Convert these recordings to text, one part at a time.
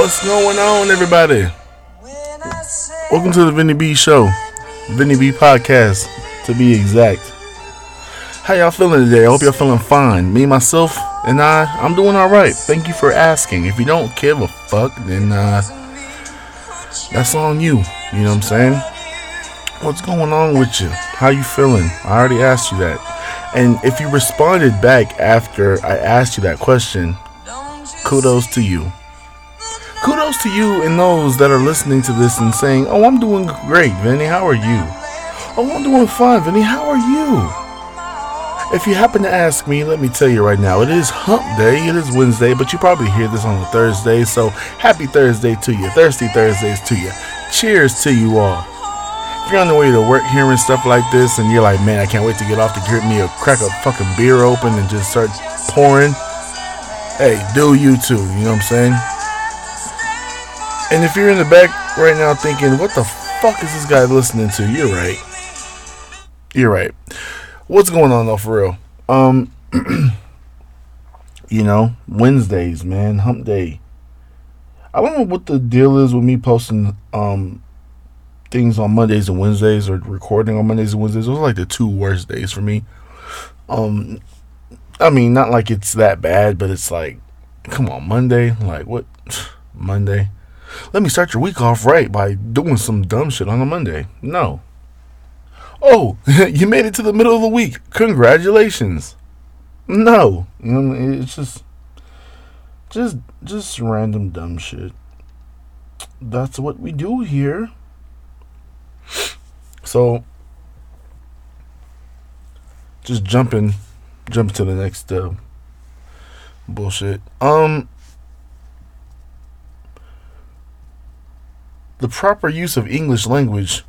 What's going on, everybody? Welcome to the Vinny B Show, Vinny B Podcast, to be exact. How y'all feeling today? I hope y'all feeling fine. Me, myself, and I, I'm doing all right. Thank you for asking. If you don't give a fuck, then uh, that's on you. You know what I'm saying? What's going on with you? How you feeling? I already asked you that. And if you responded back after I asked you that question, kudos to you. Kudos to you and those that are listening to this and saying, Oh, I'm doing great, Vinny. How are you? Oh, I'm doing fine, Vinny. How are you? If you happen to ask me, let me tell you right now, it is hump day. It is Wednesday, but you probably hear this on a Thursday. So happy Thursday to you. Thirsty Thursdays to you. Cheers to you all. If you're on the way to work hearing stuff like this and you're like, man, I can't wait to get off to get me a crack a fucking beer open and just start pouring. Hey, do you too. You know what I'm saying? And if you're in the back right now thinking, what the fuck is this guy listening to? You're right. You're right. What's going on though for real? Um you know, Wednesdays, man, hump day. I don't know what the deal is with me posting um things on Mondays and Wednesdays or recording on Mondays and Wednesdays. Those are like the two worst days for me. Um I mean, not like it's that bad, but it's like come on, Monday, like what Monday? Let me start your week off right by doing some dumb shit on a Monday. No. Oh, you made it to the middle of the week. Congratulations. No. It's just just just random dumb shit. That's what we do here. So just jumping jump to the next uh, bullshit. Um the proper use of English language,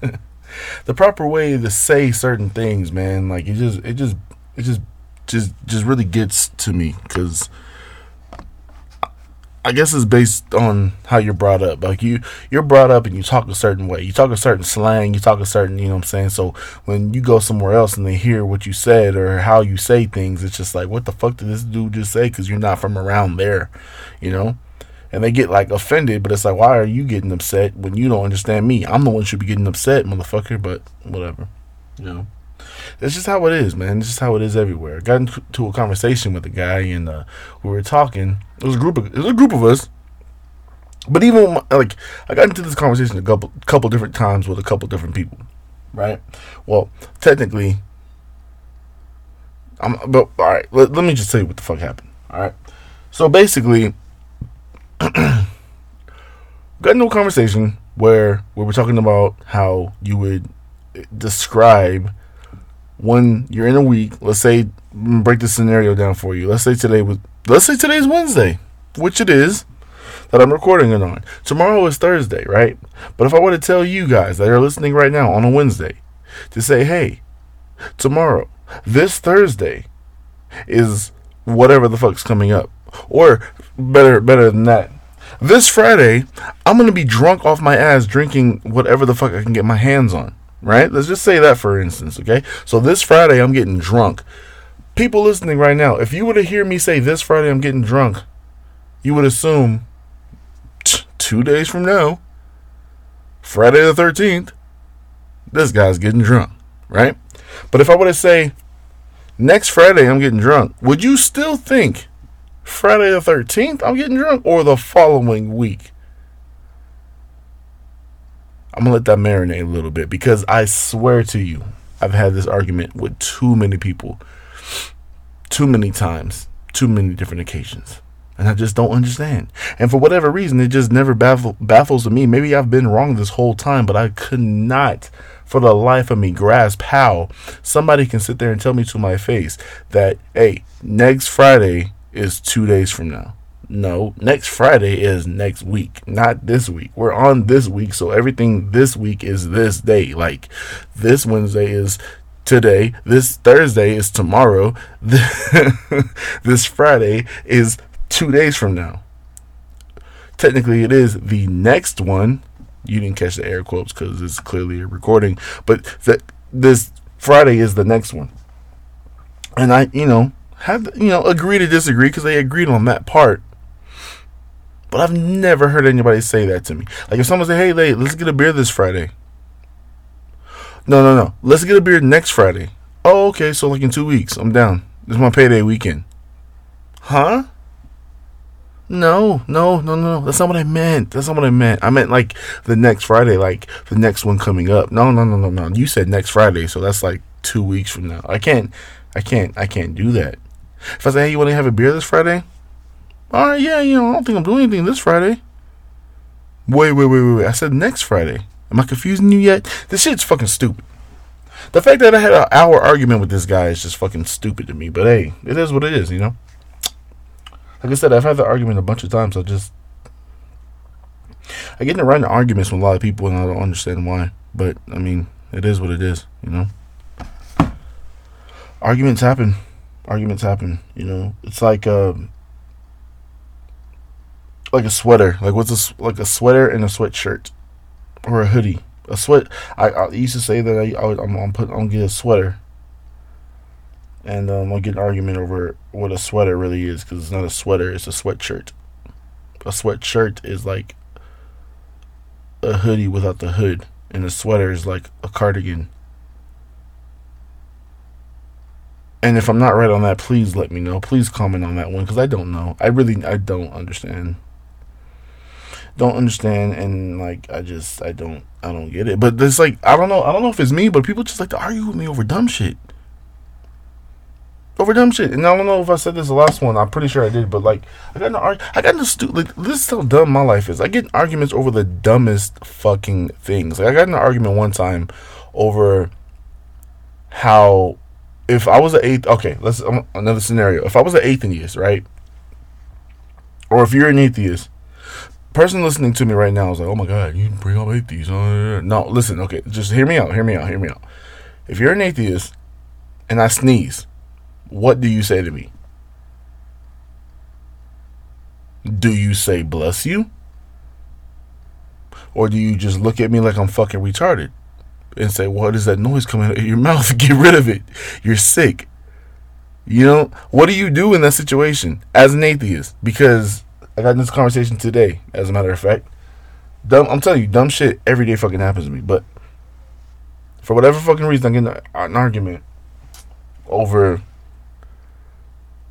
the proper way to say certain things, man. Like it just, it just, it just, just, just really gets to me because I guess it's based on how you're brought up. Like you, you're brought up and you talk a certain way. You talk a certain slang. You talk a certain, you know what I'm saying. So when you go somewhere else and they hear what you said or how you say things, it's just like, what the fuck did this dude just say? Because you're not from around there, you know and they get like offended, but it's like, why are you getting upset when you don't understand me? I'm the one should be getting upset, motherfucker. But whatever, you know. It's just how it is, man. It's just how it is everywhere. I got into a conversation with a guy, and uh, we were talking. It was a group of it was a group of us. But even like I got into this conversation a couple couple different times with a couple different people, right? Well, technically, I'm. But all right, let, let me just tell you what the fuck happened. All right, so basically got into a conversation where we were talking about how you would describe when you're in a week. Let's say mm, break the scenario down for you. Let's say today was let's say today's Wednesday, which it is that I'm recording it on. Tomorrow is Thursday, right? But if I were to tell you guys that are listening right now on a Wednesday to say, hey, tomorrow, this Thursday is whatever the fuck's coming up. Or better better than that. This Friday, I'm gonna be drunk off my ass drinking whatever the fuck I can get my hands on. Right? Let's just say that for instance, okay? So this Friday I'm getting drunk. People listening right now, if you were to hear me say this Friday I'm getting drunk, you would assume t- two days from now, Friday the 13th, this guy's getting drunk, right? But if I were to say next Friday I'm getting drunk, would you still think Friday the 13th, I'm getting drunk, or the following week. I'm gonna let that marinate a little bit because I swear to you, I've had this argument with too many people, too many times, too many different occasions. And I just don't understand. And for whatever reason, it just never baffle, baffles me. Maybe I've been wrong this whole time, but I could not, for the life of me, grasp how somebody can sit there and tell me to my face that, hey, next Friday is two days from now. No, next Friday is next week, not this week. We're on this week, so everything this week is this day. Like this Wednesday is today, this Thursday is tomorrow, this Friday is two days from now. Technically, it is the next one. You didn't catch the air quotes because it's clearly a recording, but this Friday is the next one. And I, you know, have you know agree to disagree because they agreed on that part. But I've never heard anybody say that to me. Like if someone say, "Hey, late, let's get a beer this Friday." No, no, no. Let's get a beer next Friday. Oh, okay. So like in two weeks, I'm down. Is my payday weekend. Huh? No, no, no, no. That's not what I meant. That's not what I meant. I meant like the next Friday, like the next one coming up. No, no, no, no, no. You said next Friday, so that's like two weeks from now. I can't, I can't, I can't do that. If I say, hey, you want to have a beer this Friday? All right, yeah, you know, I don't think I'm doing anything this Friday. Wait, wait, wait, wait, wait. I said next Friday. Am I confusing you yet? This shit's fucking stupid. The fact that I had an hour argument with this guy is just fucking stupid to me. But hey, it is what it is, you know. Like I said, I've had the argument a bunch of times. I just I get into writing arguments with a lot of people, and I don't understand why. But I mean, it is what it is, you know. Arguments happen. Arguments happen. You know, it's like um, like a sweater. Like what's a like a sweater and a sweatshirt or a hoodie. A sweat. I, I used to say that I, I am I'm put I'm get a sweater and um, I'll get an argument over what a sweater really is because it's not a sweater; it's a sweatshirt. A sweatshirt is like a hoodie without the hood, and a sweater is like a cardigan. And if I'm not right on that, please let me know. Please comment on that one because I don't know. I really I don't understand. Don't understand, and like I just I don't I don't get it. But it's like I don't know I don't know if it's me, but people just like to argue with me over dumb shit over dumb shit. And I don't know if I said this the last one. I'm pretty sure I did, but like I got in arg- I got in stu- like this is how dumb my life is. I get arguments over the dumbest fucking things. Like I got in an argument one time over how if I was an eighth. Okay, let's um, another scenario. If I was an atheist, right, or if you're an atheist. Person listening to me right now is like, "Oh my god, you bring up atheists?" No, listen. Okay, just hear me out. Hear me out. Hear me out. If you're an atheist and I sneeze, what do you say to me? Do you say bless you? Or do you just look at me like I'm fucking retarded and say, What is that noise coming out of your mouth? Get rid of it. You're sick. You know, what do you do in that situation as an atheist? Because I got in this conversation today, as a matter of fact. Dumb, I'm telling you, dumb shit every day fucking happens to me. But for whatever fucking reason, I'm getting an argument over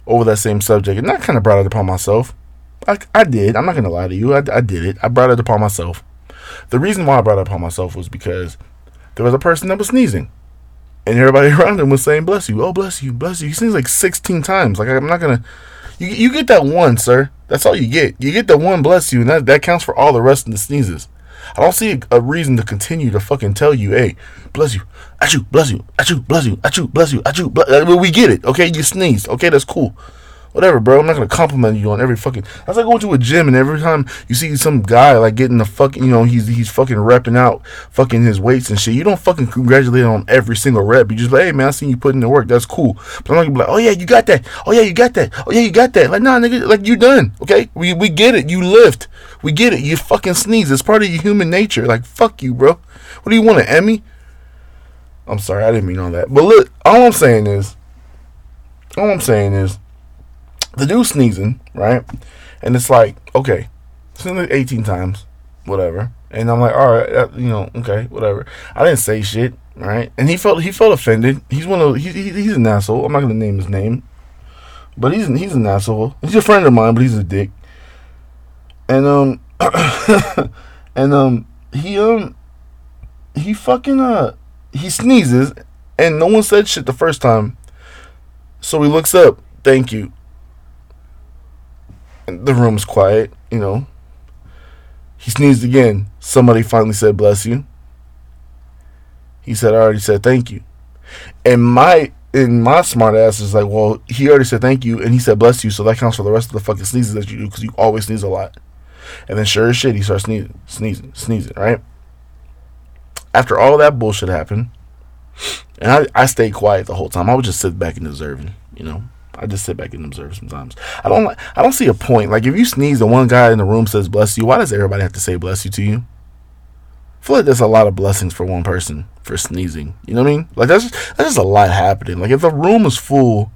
over that same subject, and I kind of brought it upon myself. I, I did. I'm not gonna lie to you. I, I did it. I brought it upon myself. The reason why I brought it upon myself was because there was a person that was sneezing, and everybody around him was saying "bless you," "oh bless you," "bless you." He sneezed like 16 times. Like I'm not gonna. You you get that one, sir. That's all you get. You get the one "bless you," and that that counts for all the rest of the sneezes. I don't see a, a, reason to continue to fucking tell you, hey, bless you, you, bless you, you, bless you, at you, bless you, at you. Bless. Uh, we get it, okay? You sneezed, okay? That's cool. Whatever, bro. I'm not gonna compliment you on every fucking. That's like going to a gym and every time you see some guy like getting the fucking, you know, he's he's fucking repping out fucking his weights and shit. You don't fucking congratulate on every single rep. You just like, hey man, I seen you put in the work. That's cool. But I'm not gonna be like, oh yeah, you got that. Oh yeah, you got that. Oh yeah, you got that. Like nah, nigga, like you done. Okay, we we get it. You lift. We get it. You fucking sneeze. It's part of your human nature. Like fuck you, bro. What do you want, an Emmy? I'm sorry, I didn't mean all that. But look, all I'm saying is, all I'm saying is the dude sneezing, right? And it's like, okay, sneezing like 18 times, whatever. And I'm like, all right, you know, okay, whatever. I didn't say shit, right? And he felt he felt offended. He's one of he, he, he's an asshole. I'm not gonna name his name, but he's he's an asshole. He's a friend of mine, but he's a dick. And um, and um, he um, he fucking uh, he sneezes, and no one said shit the first time. So he looks up. Thank you the room's quiet, you know. He sneezed again. Somebody finally said, Bless you. He said, I already said thank you. And my in my smart ass is like, well, he already said thank you and he said bless you, so that counts for the rest of the fucking sneezes that you do because you always sneeze a lot. And then sure as shit, he starts sneezing, sneezing, sneezing, right? After all that bullshit happened, and I, I stayed quiet the whole time. I would just sit back and observe, you know. I just sit back and observe sometimes. I don't. I don't see a point. Like if you sneeze and one guy in the room says "bless you," why does everybody have to say "bless you" to you? I feel like there's a lot of blessings for one person for sneezing. You know what I mean? Like that's just, that's just a lot happening. Like if the room is full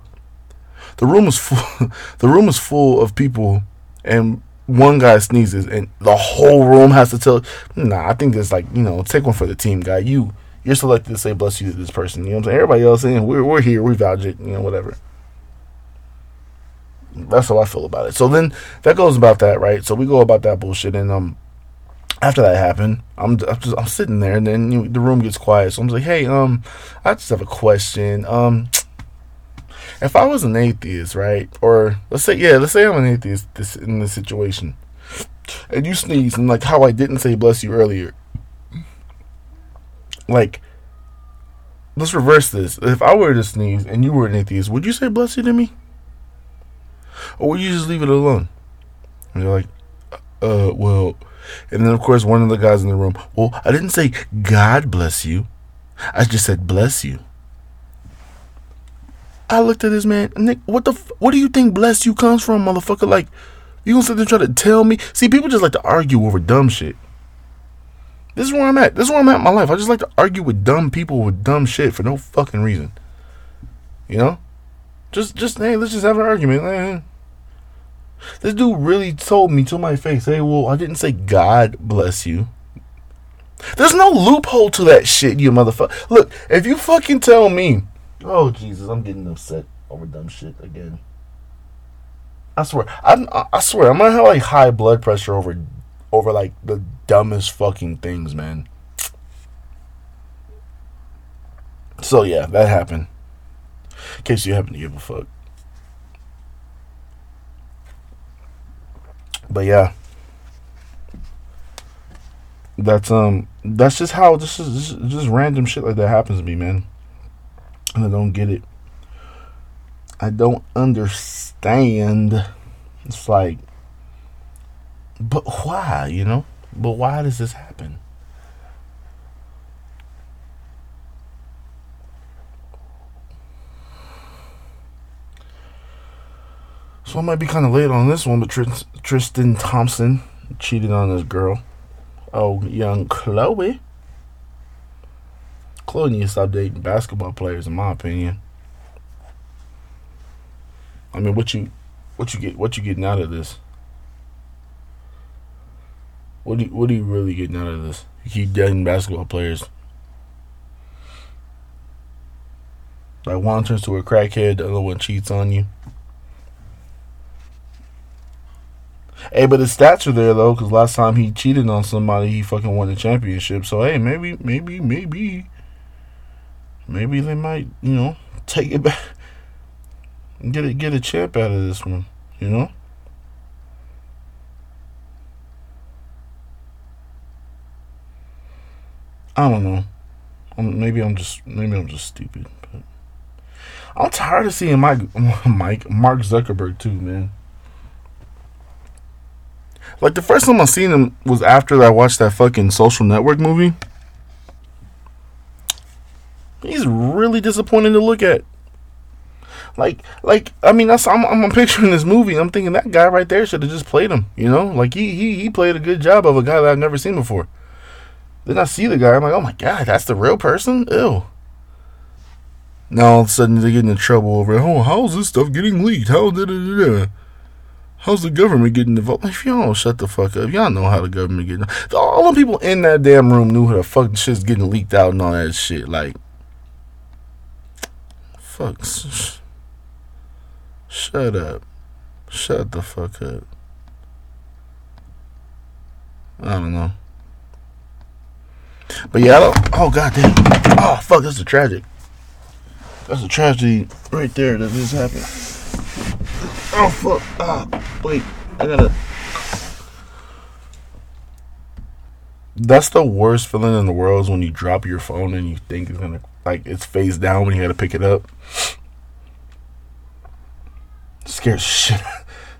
the room is full. the room is full of people, and one guy sneezes, and the whole room has to tell. Nah, I think there's like you know, take one for the team, guy. You you're selected to say bless you to this person. You know what I'm saying? Everybody else saying we're we're here, we vouch it, you know, whatever. That's how I feel about it. So then that goes about that, right? So we go about that bullshit, and um, after that happened, I'm I'm, just, I'm sitting there, and then you know, the room gets quiet. So I'm like, hey, um, I just have a question. Um, if I was an atheist, right, or let's say, yeah, let's say I'm an atheist this in this situation, and you sneeze, and like how I didn't say bless you earlier, like. Let's reverse this. If I were to sneeze and you were an atheist, would you say bless you to me? Or you just leave it alone? And you're like, uh, well, and then of course one of the guys in the room, well, I didn't say God bless you. I just said bless you. I looked at this man, Nick. What the? F- what do you think "bless you" comes from, motherfucker? Like, you gonna sit there try to tell me? See, people just like to argue over dumb shit. This is where I'm at. This is where I'm at in my life. I just like to argue with dumb people with dumb shit for no fucking reason. You know, just just hey, let's just have an argument. This dude really told me to my face, hey, well, I didn't say God bless you. There's no loophole to that shit, you motherfucker. Look, if you fucking tell me, oh Jesus, I'm getting upset over dumb shit again. I swear, I I swear, I'm gonna have like high blood pressure over, over like the dumbest fucking things, man. So yeah, that happened. In case you happen to give a fuck. But yeah. That's um that's just how this is just, just random shit like that happens to me, man. And I don't get it. I don't understand. It's like but why, you know? But why does this happen? So I might be kind of late on this one, but Tristan Thompson cheated on his girl. Oh, young Khloé. Khloé needs to stop dating basketball players, in my opinion. I mean, what you, what you get, what you getting out of this? What do you, what are you really getting out of this? You keep dating basketball players. Like one turns to a crackhead, the other one cheats on you. Hey, but his stats are there though, because last time he cheated on somebody, he fucking won the championship. So hey, maybe, maybe, maybe, maybe they might, you know, take it back, get it, get a champ out of this one, you know. I don't know. maybe I'm just maybe I'm just stupid, but I'm tired of seeing Mike Mike Mark Zuckerberg too, man. Like the first time I seen him was after I watched that fucking Social Network movie. He's really disappointing to look at. Like, like I mean, that's I'm, I'm picturing this movie. I'm thinking that guy right there should have just played him. You know, like he he he played a good job of a guy that I've never seen before. Then I see the guy. I'm like, oh my god, that's the real person. Ew. Now all of a sudden they get in trouble over. Oh, how's this stuff getting leaked? How did it? How's the government getting involved? If y'all don't shut the fuck up, y'all know how the government getting. All the people in that damn room knew how the fuck shit's getting leaked out and all that shit. Like, fuck. Shut up. Shut the fuck up. I don't know. But yeah, I don't. Oh goddamn. Oh fuck, that's a tragic. That's a tragedy right there that just happened. Oh fuck! Ah, wait, I gotta. That's the worst feeling in the world is when you drop your phone and you think it's gonna like it's face down when you gotta pick it up. Scares shit,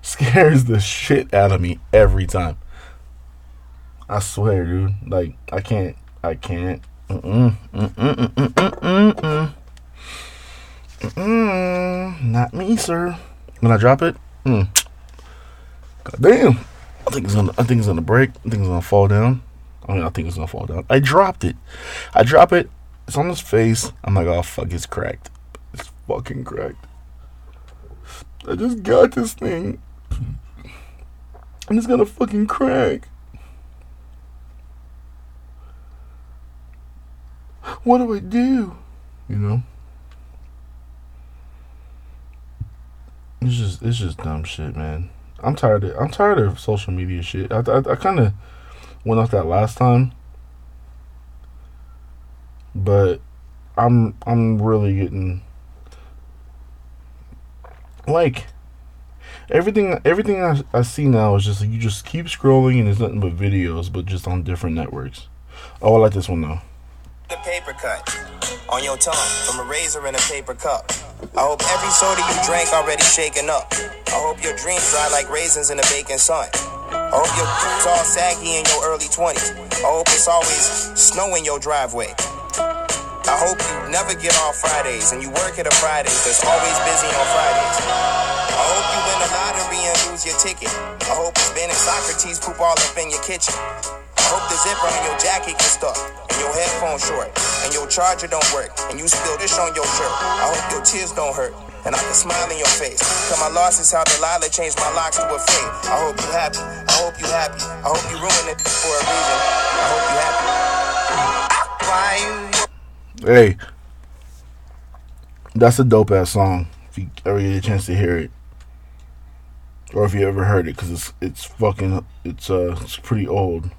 scares the shit out of me every time. I swear, dude. Like I can't, I can't. Mm-mm, mm-mm, mm-mm. Not me, sir. When I drop it, mm. God damn. I think it's gonna I think it's gonna break. I think it's gonna fall down. I mean I think it's gonna fall down. I dropped it. I drop it, it's on his face. I'm like, oh fuck, it's cracked. It's fucking cracked. I just got this thing. And it's gonna fucking crack. What do I do? You know? It's just it's just dumb shit, man. I'm tired of I'm tired of social media shit. I I, I kind of went off that last time, but I'm I'm really getting like everything everything I, I see now is just like you just keep scrolling and it's nothing but videos, but just on different networks. Oh, I like this one though. The paper cut on your tongue from a razor in a paper cup. I hope every soda you drank already shaken up. I hope your dreams dry like raisins in the baking sun. I hope your boots all saggy in your early 20s. I hope it's always snow in your driveway. I hope you never get off Fridays and you work at a Fridays that's always busy on Fridays. I hope you win the lottery and lose your ticket. I hope it's Ben and Socrates poop all up in your kitchen. Hope the zipper on your jacket gets stuck and your headphones short and your charger don't work and you spill this on your shirt. I hope your tears don't hurt and I can smile in your face. Cause my loss is how Delilah changed my locks to a fade. I hope you happy. I hope you happy. I hope you ruin it for a reason. I hope you happy. Hey, that's a dope ass song. If you ever get a chance to hear it, or if you ever heard it, because it's it's fucking it's uh it's pretty old.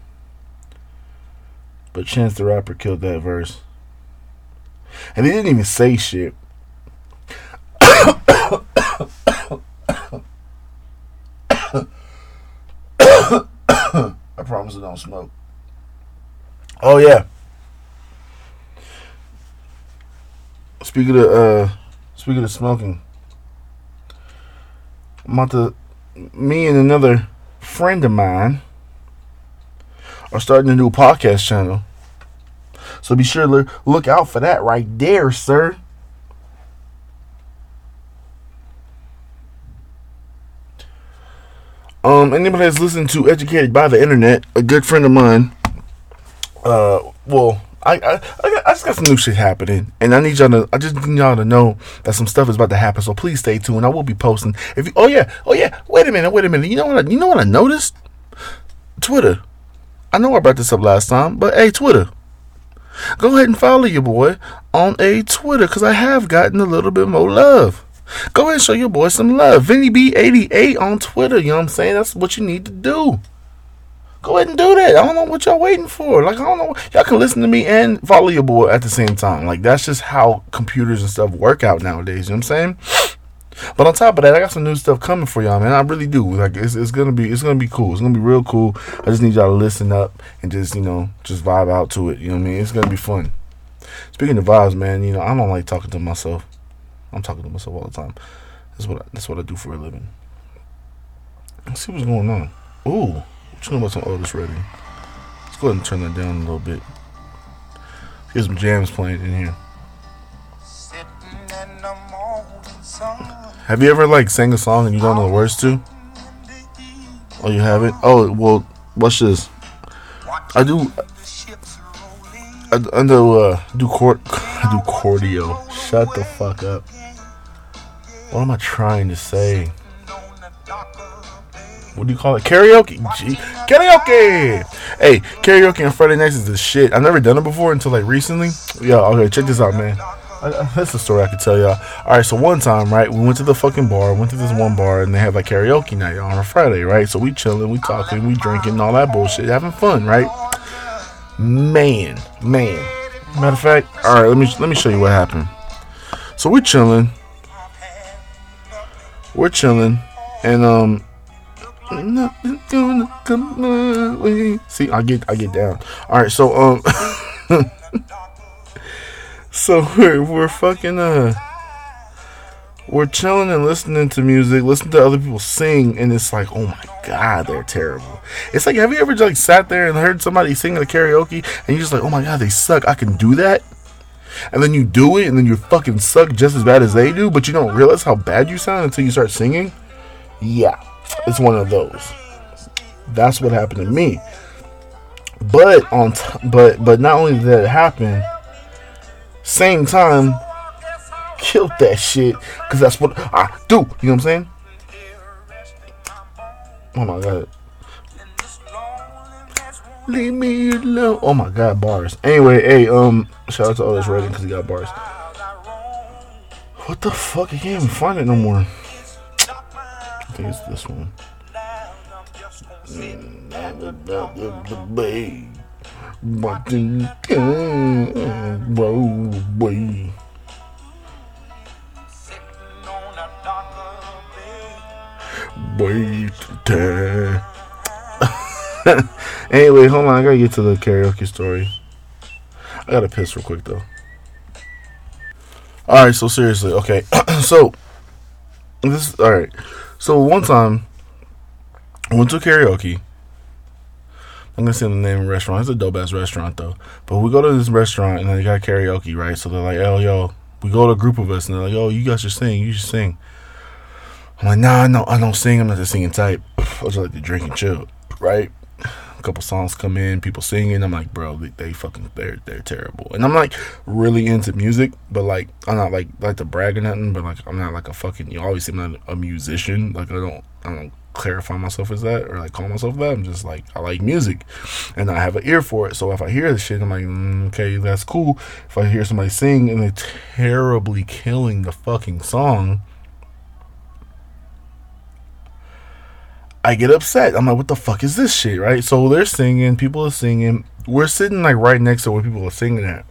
But Chance the Rapper killed that verse, and he didn't even say shit. I promise I don't smoke. Oh yeah. Speaking of uh speaking of smoking. I'm about to me and another friend of mine are starting a new podcast channel. So be sure to look out for that right there, sir. Um, anybody that's listened to Educated by the Internet, a good friend of mine, uh, well, I, I, I, just got some new shit happening, and I need y'all to, I just need y'all to know that some stuff is about to happen. So please stay tuned. I will be posting. If you, oh yeah, oh yeah, wait a minute, wait a minute. You know what? I, you know what I noticed? Twitter. I know I brought this up last time, but hey, Twitter. Go ahead and follow your boy on a Twitter because I have gotten a little bit more love. Go ahead and show your boy some love. Vinny B88 on Twitter. You know what I'm saying? That's what you need to do. Go ahead and do that. I don't know what y'all waiting for. Like I don't know. Y'all can listen to me and follow your boy at the same time. Like that's just how computers and stuff work out nowadays. You know what I'm saying? But on top of that, I got some new stuff coming for y'all, man. I really do. Like it's, it's gonna be it's gonna be cool. It's gonna be real cool. I just need y'all to listen up and just you know just vibe out to it. You know what I mean? It's gonna be fun. Speaking of vibes, man, you know I don't like talking to myself. I'm talking to myself all the time. That's what I, that's what I do for a living. Let's see what's going on. Ooh, what you know about some Otis Redding? Let's go ahead and turn that down a little bit. Here's some jams playing in here. Have you ever like sang a song and you don't know the words to? Oh, you haven't? Oh, well, watch this. I do. I, I do. Uh, do court. I do cordio. Shut the fuck up. What am I trying to say? What do you call it? Karaoke. Gee, karaoke. Hey, karaoke on Friday nights is the shit. I've never done it before until like recently. Yeah. Okay. Check this out, man. That's the story I could tell y'all. All right, so one time, right, we went to the fucking bar, went to this one bar, and they had like karaoke night on a Friday, right? So we chilling, we talking, we drinking, all that bullshit, having fun, right? Man, man. Matter of fact, all right, let me let me show you what happened. So we're chilling, we're chilling, and um. See, I get, I get down. All right, so um, so we're we're fucking uh we're chilling and listening to music, listening to other people sing, and it's like, oh my god, they're terrible. It's like, have you ever like sat there and heard somebody sing a karaoke, and you're just like, oh my god, they suck. I can do that, and then you do it, and then you fucking suck just as bad as they do, but you don't realize how bad you sound until you start singing. Yeah, it's one of those. That's what happened to me. But on, t- but but not only did that happen, same time, killed that shit because that's what I do. You know what I'm saying? Oh my god. Leave me alone. Oh my god, bars. Anyway, hey, um, shout out to Otis Redding because he got bars. What the fuck? I can't even find it no more. I think it's this one. Whoa, boy. Wait time. anyway, hold on. I gotta get to the karaoke story. I gotta piss real quick though. All right. So seriously, okay. so this. All right. So one time, I went to karaoke. I'm gonna say the name of the restaurant. It's a dope ass restaurant though. But we go to this restaurant and they got karaoke, right? So they're like, "Oh, yo," we go to a group of us and they're like, "Oh, you guys should sing. You should sing." I'm like, "Nah, no, I don't sing. I'm not the singing type. I just like to drink and chill, right?" Couple songs come in, people singing. I'm like, bro, they, they fucking they're they're terrible. And I'm like really into music, but like I'm not like like to brag or nothing, but like I'm not like a fucking. You always seem I'm a musician. Like I don't I don't clarify myself as that or like call myself that. I'm just like I like music, and I have an ear for it. So if I hear the shit, I'm like, mm, okay, that's cool. If I hear somebody sing and they're terribly killing the fucking song. I get upset. I'm like, what the fuck is this shit, right? So they're singing, people are singing. We're sitting like right next to where people are singing at.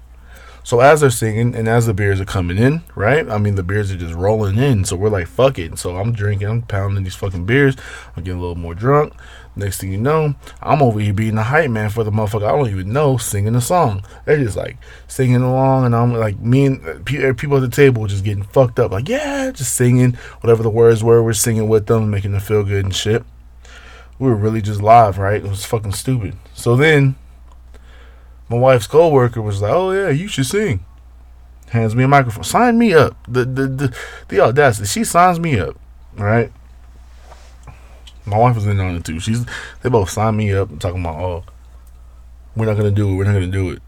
So as they're singing and as the beers are coming in, right? I mean, the beers are just rolling in. So we're like, fuck it. So I'm drinking, I'm pounding these fucking beers. I'm getting a little more drunk. Next thing you know, I'm over here being the hype man for the motherfucker I don't even know singing a song. They're just like singing along, and I'm like, me and uh, people at the table just getting fucked up. Like, yeah, just singing whatever the words were. We're singing with them, making them feel good and shit. We were really just live, right? It was fucking stupid. So then my wife's coworker was like, "Oh yeah, you should sing." Hands me a microphone. Sign me up. The the the, the audacity. She signs me up. Right. My wife was in on it too. She's they both signed me up I'm talking about, "Oh, we're not gonna do it. We're not gonna do it."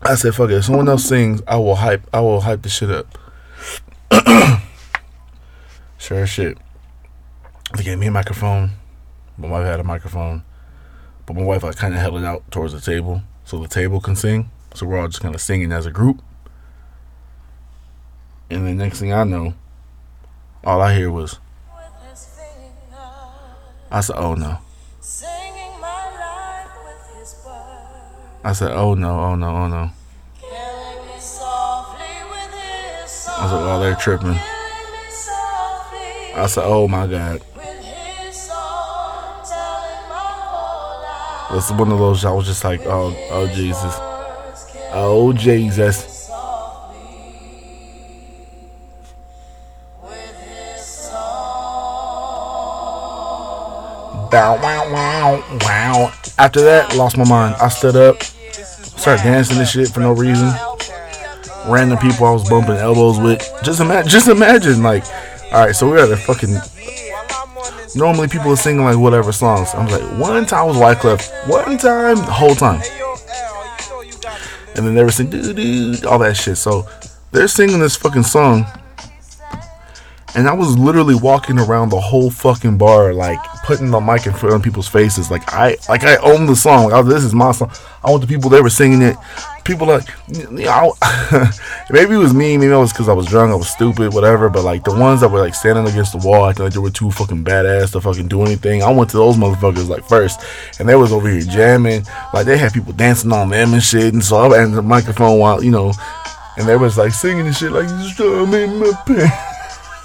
I said, "Fuck it. If someone else sings, I will hype. I will hype the shit up." sure shit. They gave me a microphone. My wife had a microphone. But my wife like kind of held it out towards the table so the table can sing. So we're all just kind of singing as a group. And the next thing I know, all I hear was, I said, oh no. I said, oh no, oh no, oh no. I said, oh, they're tripping. I said, oh my God. It's one of those I was just like, oh, oh Jesus, oh Jesus. Wow, wow, wow. After that, lost my mind. I stood up, started dancing and shit for no reason. Random people I was bumping elbows with. Just imagine, just imagine, like, all right, so we're at a fucking normally people are singing like whatever songs. I'm like, one time was Wyclef, one time, the whole time. And then they were singing doo doo, all that shit. So they're singing this fucking song. And I was literally walking around the whole fucking bar, like putting the mic in front of people's faces, like I, like I own the song. Like, oh, this is my song. I want the people they were singing it. People like, you know, maybe it was me, maybe it was because I was drunk, I was stupid, whatever. But like the ones that were like standing against the wall, acting like they were too fucking badass to fucking do anything. I went to those motherfuckers like first, and they was over here jamming. Like they had people dancing on them and shit. And so I had the microphone while you know, and they was like singing and shit like, "I'm in my pants."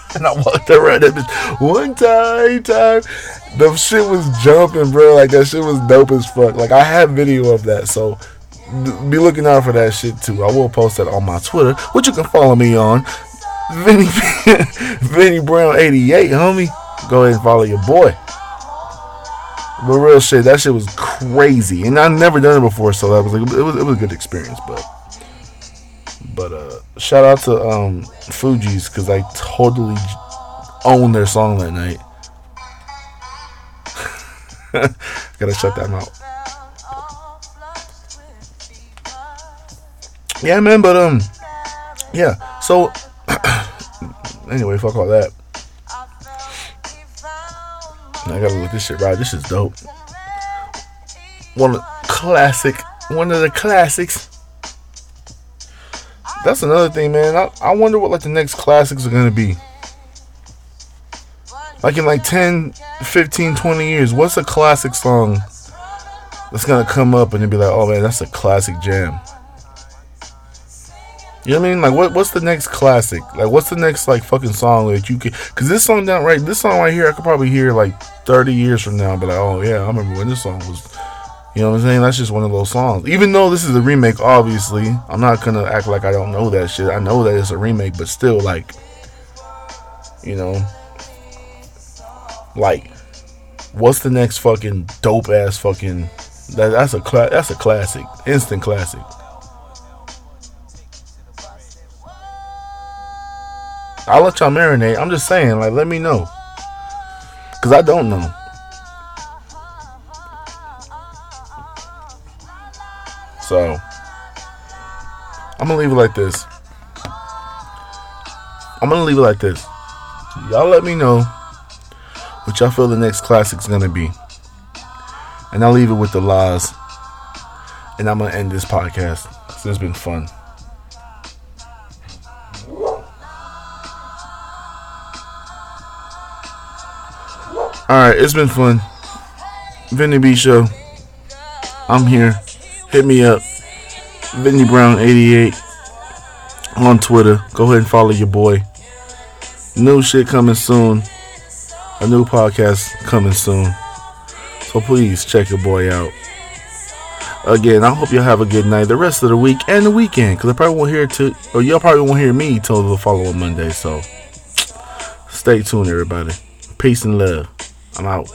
and I walked around that bitch one time, time. The shit was jumping, bro. Like that shit was dope as fuck. Like I have video of that, so be looking out for that shit too. I will post that on my Twitter, which you can follow me on. Vinny Vinny Brown 88, homie. Go ahead and follow your boy. But real shit, that shit was crazy, and I've never done it before, so that was like it was it was a good experience. But but uh, shout out to um, Fugees because I totally owned their song that night. Gotta shut that out. Yeah, man, but um, yeah. So anyway, fuck all that. I gotta look this shit right. This is dope. One of classic, one of the classics. That's another thing, man. I, I wonder what like the next classics are gonna be. Like in like 10, 15, 20 years, what's a classic song that's gonna come up and be like, oh man, that's a classic jam. You know what I mean? Like, what what's the next classic? Like, what's the next like fucking song that you could? Cause this song down right, this song right here, I could probably hear like thirty years from now, but like, oh yeah, I remember when this song was. You know what I'm saying? That's just one of those songs. Even though this is a remake, obviously, I'm not gonna act like I don't know that shit. I know that it's a remake, but still, like, you know, like, what's the next fucking dope ass fucking? That, that's a cla- that's a classic, instant classic. I'll let y'all marinate. I'm just saying, like, let me know. Because I don't know. So, I'm to leave it like this. I'm to leave it like this. Y'all let me know what y'all feel the next classic's to be. And I'll leave it with the laws. And I'm to end this podcast. It's been fun. Alright, it's been fun. Vinny B Show. I'm here. Hit me up. Vinny Brown 88 on Twitter. Go ahead and follow your boy. New shit coming soon. A new podcast coming soon. So please check your boy out. Again, I hope y'all have a good night the rest of the week and the weekend. Because I probably won't hear to or y'all probably won't hear me till the following Monday. So stay tuned everybody. Peace and love. I'm out.